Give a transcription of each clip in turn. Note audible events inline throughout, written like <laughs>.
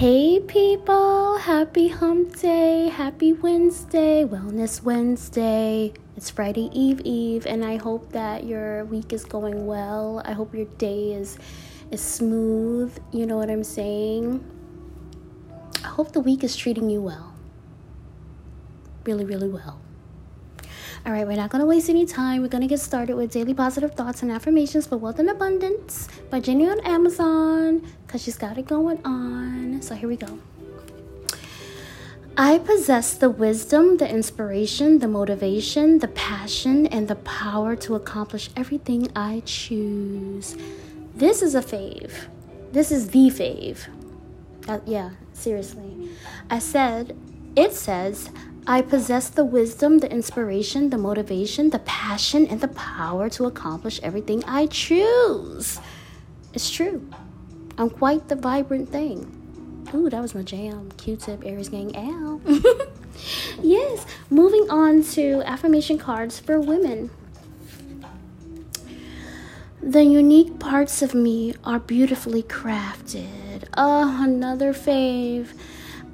Hey people, happy hump day, happy Wednesday, Wellness Wednesday. It's Friday Eve Eve, and I hope that your week is going well. I hope your day is is smooth. You know what I'm saying? I hope the week is treating you well. Really, really well. All right, we're not going to waste any time. We're going to get started with daily positive thoughts and affirmations for wealth and abundance by Jenny on Amazon because she's got it going on. So here we go. I possess the wisdom, the inspiration, the motivation, the passion, and the power to accomplish everything I choose. This is a fave. This is the fave. Uh, yeah, seriously. I said, it says, I possess the wisdom, the inspiration, the motivation, the passion, and the power to accomplish everything I choose. It's true. I'm quite the vibrant thing. Ooh, that was my jam. Q tip, Aries gang, ow. <laughs> yes, moving on to affirmation cards for women. The unique parts of me are beautifully crafted. Oh, another fave.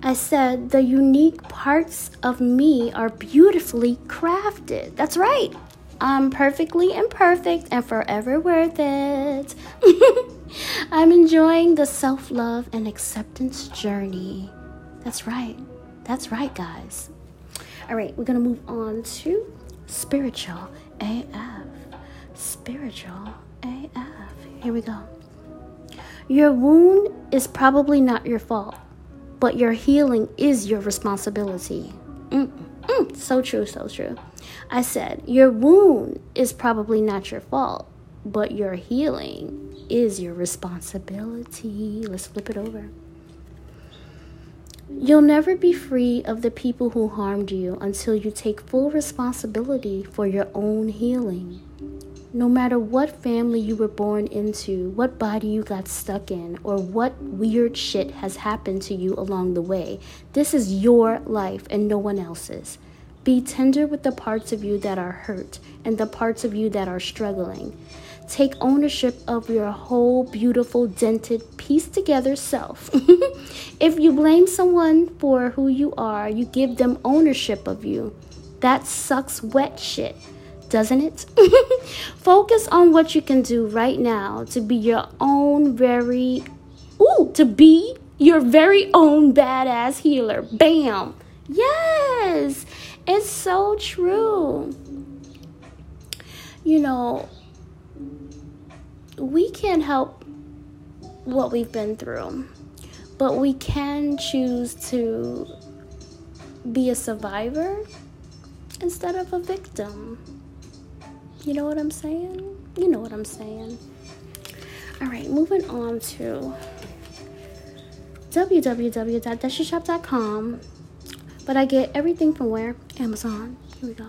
I said, the unique parts of me are beautifully crafted. That's right. I'm perfectly imperfect and forever worth it. <laughs> I'm enjoying the self love and acceptance journey. That's right. That's right, guys. All right, we're going to move on to spiritual AF. Spiritual AF. Here we go. Your wound is probably not your fault but your healing is your responsibility. Mm-mm. So true, so true. I said, Your wound is probably not your fault, but your healing is your responsibility. Let's flip it over. You'll never be free of the people who harmed you until you take full responsibility for your own healing no matter what family you were born into, what body you got stuck in, or what weird shit has happened to you along the way, this is your life and no one else's. Be tender with the parts of you that are hurt and the parts of you that are struggling. Take ownership of your whole beautiful, dented, pieced together self. <laughs> if you blame someone for who you are, you give them ownership of you. That sucks wet shit doesn't it? <laughs> Focus on what you can do right now to be your own very, ooh, to be your very own badass healer. Bam. Yes, it's so true. You know, we can't help what we've been through, but we can choose to be a survivor instead of a victim. You know what I'm saying? You know what I'm saying. All right, moving on to www.deshishop.com. But I get everything from where? Amazon. Here we go.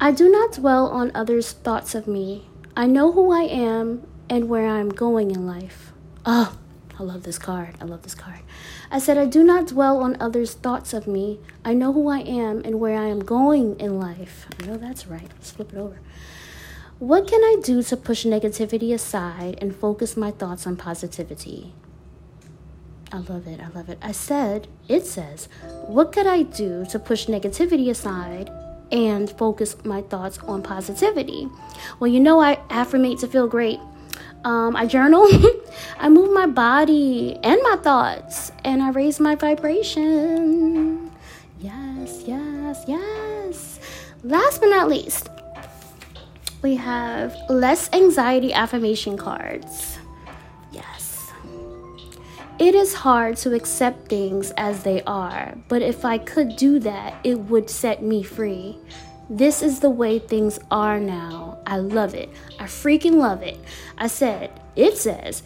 I do not dwell on others' thoughts of me. I know who I am and where I'm going in life. Oh, I love this card. I love this card. I said, I do not dwell on others' thoughts of me. I know who I am and where I am going in life. I know that's right. Let's flip it over. What can I do to push negativity aside and focus my thoughts on positivity? I love it. I love it. I said, it says, what could I do to push negativity aside and focus my thoughts on positivity? Well, you know, I affirmate to feel great. Um, I journal, <laughs> I move my body and my thoughts, and I raise my vibration. Yes, yes, yes. Last but not least, we have less anxiety affirmation cards. Yes. It is hard to accept things as they are, but if I could do that, it would set me free. This is the way things are now. I love it. I freaking love it. I said, it says,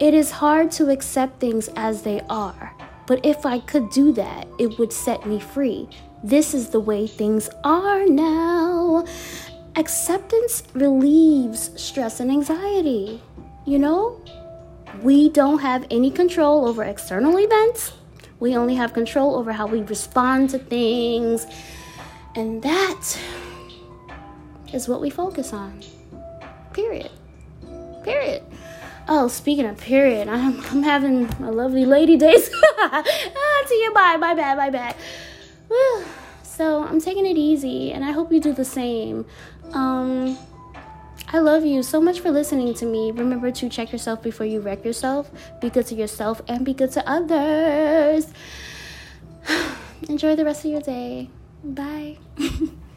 it is hard to accept things as they are, but if I could do that, it would set me free. This is the way things are now. Acceptance relieves stress and anxiety. You know, we don't have any control over external events, we only have control over how we respond to things. And that is what we focus on. Period. Period. Oh, speaking of period, <laughs> I'm, I'm having a lovely lady days. <laughs> ah, to you, bye, my bad, my bad. Whew. So I'm taking it easy, and I hope you do the same. Um, I love you so much for listening to me. Remember to check yourself before you wreck yourself. Be good to yourself and be good to others. <sighs> Enjoy the rest of your day. Bye. <laughs>